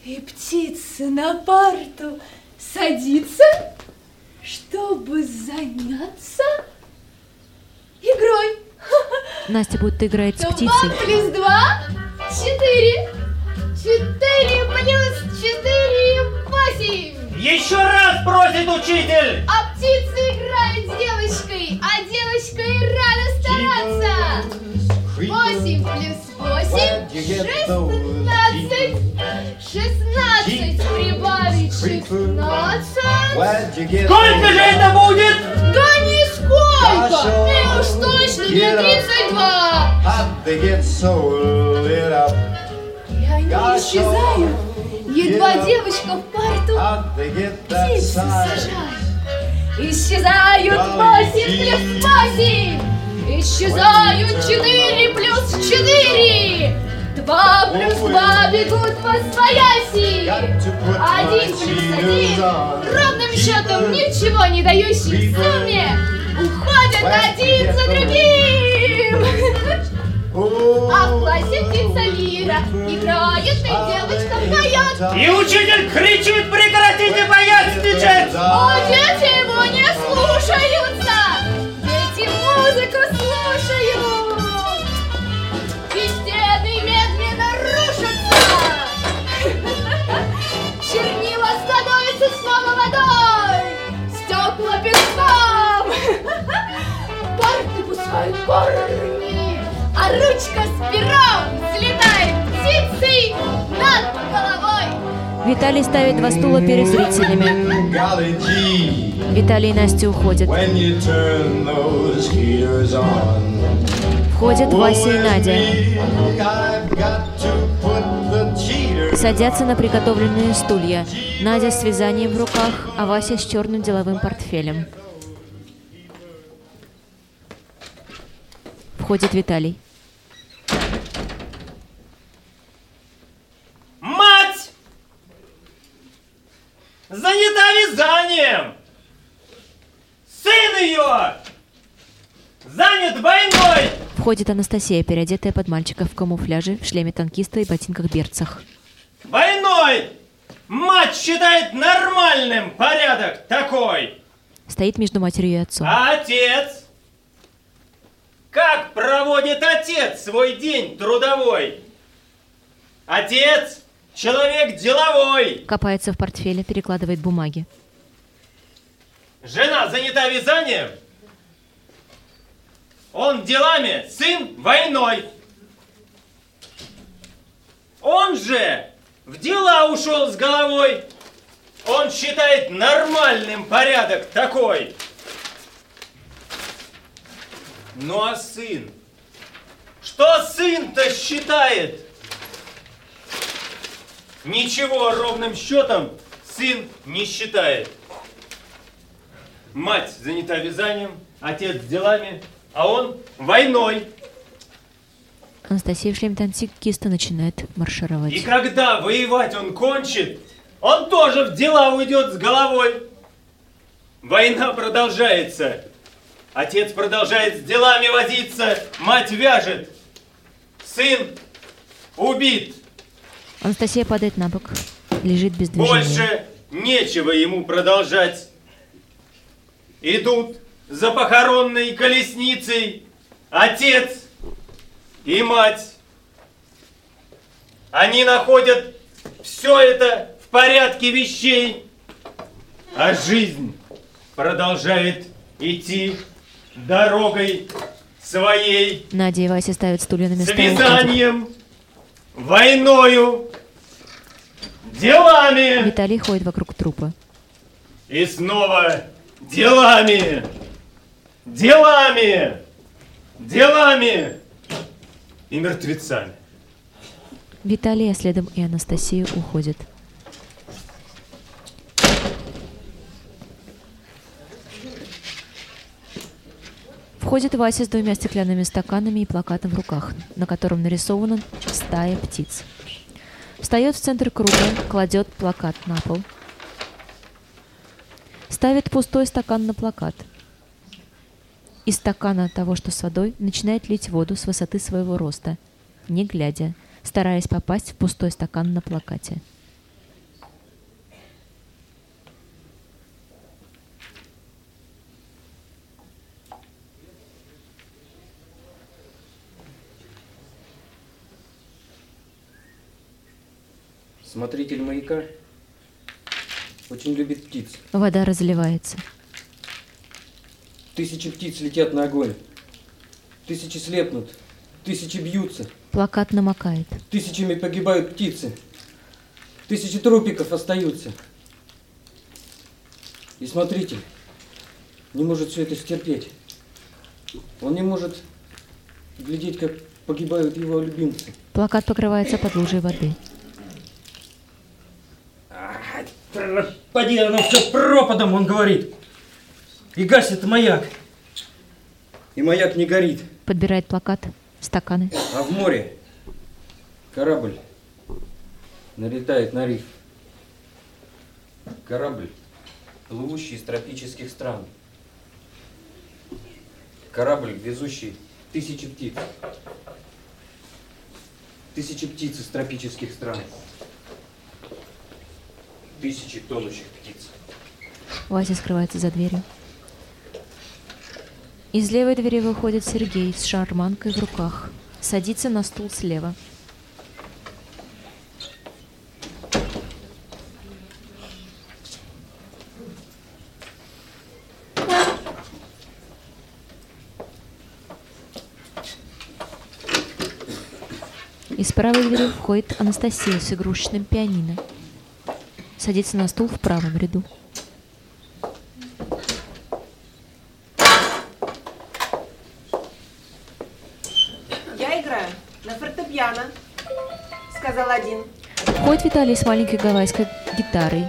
И птица на парту садится, чтобы заняться игрой. Настя будто играет с Два Четыре плюс четыре восемь. Еще раз просит учитель. А птицы играли с девочкой, а девочка и рада стараться. Восемь плюс восемь, шестнадцать. Шестнадцать прибавить шестнадцать. Сколько же это будет? Да нисколько. И уж точно не тридцать два. Исчезают. Едва девочка в парту птицу сажает. Исчезают восемь плюс восемь. Исчезают четыре плюс четыре. Два плюс два бегут по свояси. Один плюс один. Ровным счетом ничего не дающий сумме. Уходят один за другим. А в классе птица Лира играет и девочка поет. И учитель кричит, прекратите поясничать! А дети его не слушаются! Дети музыку слушают! И стены медленно рушатся! Чернила становятся снова водой! Стекла песком! Парты пускают корни! А ручка с пером взлетает птицей над головой! Виталий ставит два стула перед зрителями. Виталий и Настя уходят. Входят Вася и Надя. Садятся на приготовленные стулья. Надя с вязанием в руках, а Вася с черным деловым портфелем. Входит Виталий. Мать! Занята вязанием! Сын ее! Занят войной! Входит Анастасия, переодетая под мальчика в камуфляже, в шлеме танкиста и ботинках-берцах. Войной! Мать считает нормальным порядок такой! Стоит между матерью и отцом. А отец? Как проводит отец свой день трудовой? Отец – человек деловой. Копается в портфеле, перекладывает бумаги. Жена занята вязанием. Он делами, сын войной. Он же в дела ушел с головой. Он считает нормальным порядок такой. Ну а сын? Что сын-то считает? Ничего ровным счетом сын не считает. Мать занята вязанием, отец делами, а он войной. Анастасия в шлеме начинает И маршировать. когда воевать он кончит, он тоже в дела уйдет с головой. Война продолжается. Отец продолжает с делами возиться, мать вяжет. Сын убит. Анастасия падает на бок, лежит без движения. Больше нечего ему продолжать. Идут за похоронной колесницей отец и мать. Они находят все это в порядке вещей, а жизнь продолжает идти дорогой своей, Надя и Вася ставят стулья на места вязанием, войною, делами. Виталий ходит вокруг трупа. И снова делами, делами, делами и мертвецами. Виталий, а следом и Анастасия уходят. Входит Вася с двумя стеклянными стаканами и плакатом в руках, на котором нарисована стая птиц. Встает в центр круга, кладет плакат на пол. Ставит пустой стакан на плакат. Из стакана того, что с водой, начинает лить воду с высоты своего роста, не глядя, стараясь попасть в пустой стакан на плакате. Смотритель маяка очень любит птиц. Вода разливается. Тысячи птиц летят на огонь. Тысячи слепнут. Тысячи бьются. Плакат намокает. Тысячами погибают птицы. Тысячи трупиков остаются. И смотритель не может все это стерпеть. Он не может глядеть, как погибают его любимцы. Плакат покрывается под лужей воды. Поди, оно все пропадом, он говорит. И гасит маяк. И маяк не горит. Подбирает плакат, стаканы. А в море корабль налетает на риф. Корабль, плывущий из тропических стран. Корабль, везущий тысячи птиц. Тысячи птиц из тропических стран. Тысячи тонущих птиц. Вася скрывается за дверью. Из левой двери выходит Сергей с шарманкой в руках. Садится на стул слева. Из правой двери входит Анастасия с игрушечным пианино. Садится на стул в правом ряду. Я играю на фортепиано, сказал один. Входит Виталий с маленькой гавайской гитарой.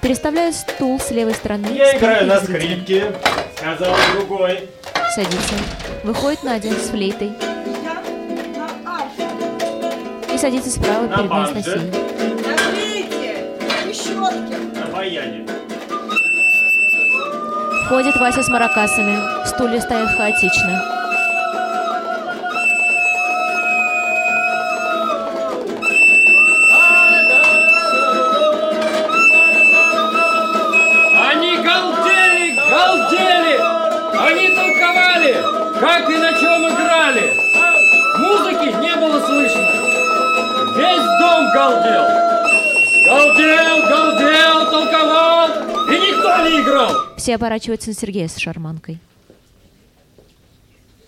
Переставляет стул с левой стороны. Я играю на скрипке, сказал другой. Садится. Выходит Надя с флейтой. И садится справа На перед банже. Анастасией. Смотрите, на щетке. На баяне. Входит Вася с маракасами. Стулья стоят хаотично. Все оборачиваются на Сергея с шарманкой.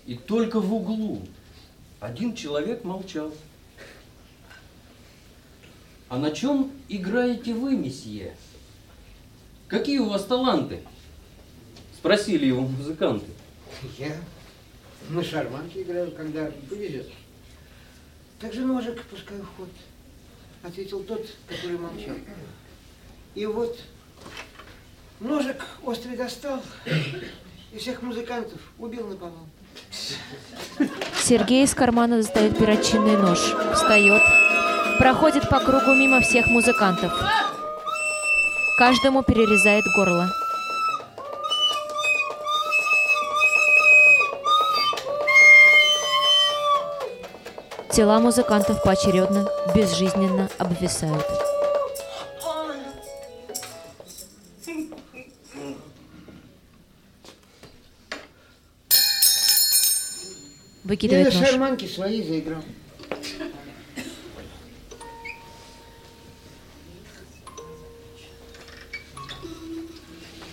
И только в углу один человек молчал. А на чем играете вы, месье? Какие у вас таланты? Спросили его музыканты. Я на шарманке играю, когда повезет. Так же ножик пускаю в ход, ответил тот, который молчал. И вот ножик острый достал и всех музыкантов убил на полу. Сергей из кармана достает перочинный нож. Встает. Проходит по кругу мимо всех музыкантов. Каждому перерезает горло. Тела музыкантов поочередно, безжизненно обвисают. Выкидывает на нож. шарманке своей заиграл.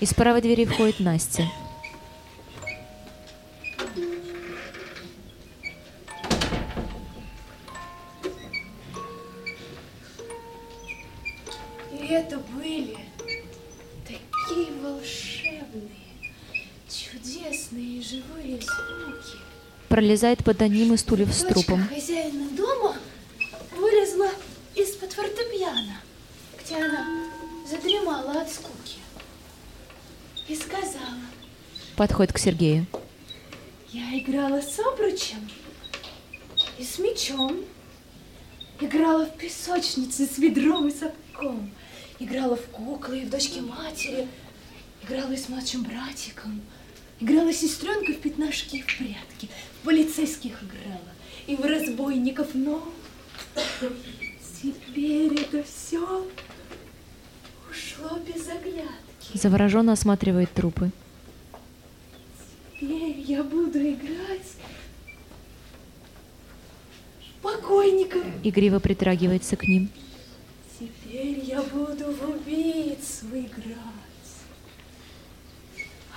Из правой двери входит Настя. Пролезает под одним из стульев с трупом. хозяина дома вылезла из-под фортепиано, где она задремала от скуки. И сказала, Подходит к Сергею. я играла с обручем и с мечом. Играла в песочнице с ведром и сапком. Играла в куклы и в дочки матери. Играла и с младшим братиком. Играла с сестренкой в пятнашки и в прятки. Полицейских играла. И в разбойников, но... Теперь это все ушло без оглядки. Завороженно осматривает трупы. Теперь я буду играть покойников. Игриво притрагивается к ним. Теперь я буду в убийцу. выиграть.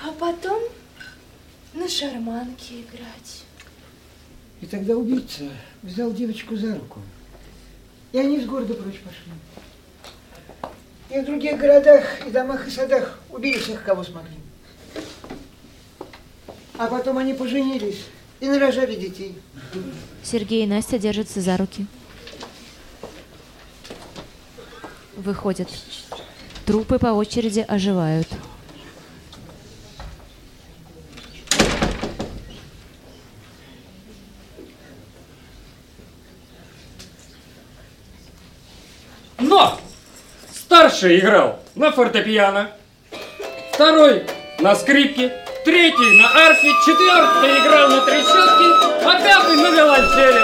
А потом на шарманке играть. И тогда убийца взял девочку за руку. И они с города прочь пошли. И в других городах, и домах, и садах убили всех, кого смогли. А потом они поженились и нарожали детей. Сергей и Настя держатся за руки. Выходят. Трупы по очереди оживают. Но! Старший играл на фортепиано, второй на скрипке, третий на арфе, четвертый играл на трещотке, а пятый на виолончели.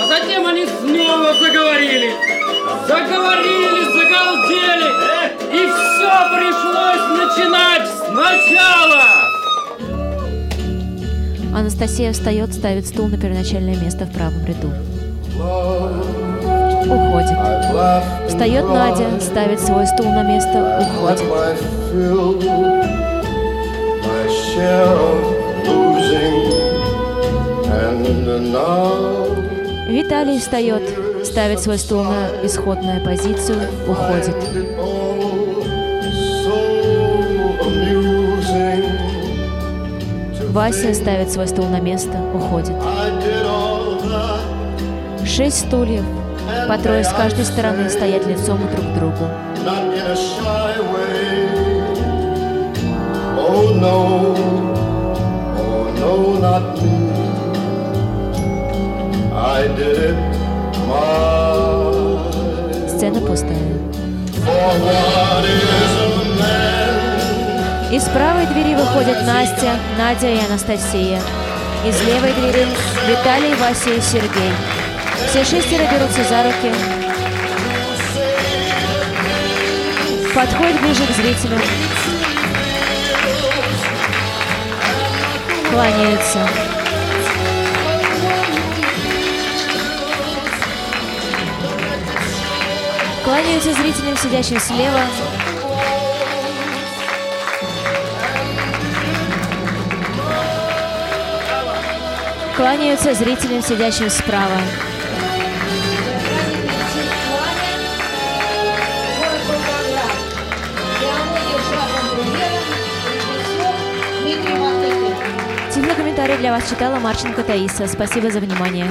А затем они снова заговорили. Заговорили, загалдели. И все пришлось начинать сначала. Анастасия встает, ставит стул на первоначальное место в правом ряду. Уходит. Встает Надя, ставит свой стул на место, уходит. Виталий встает, ставит свой стул на исходную позицию, уходит. Вася ставит свой стул на место, уходит. Шесть стульев, по трое с каждой стороны, стоят лицом друг к другу. Сцена пустая. Из правой двери выходят Настя, Надя и Анастасия. Из левой двери Виталий, Вася и Сергей. Все шестеро берутся за руки, подходят ближе к зрителям, кланяются. Кланяются зрителям, сидящим слева, Кланяются зрителям, сидящим справа. Тифлокомментарий для вас читала Марченко Таиса. Спасибо за внимание.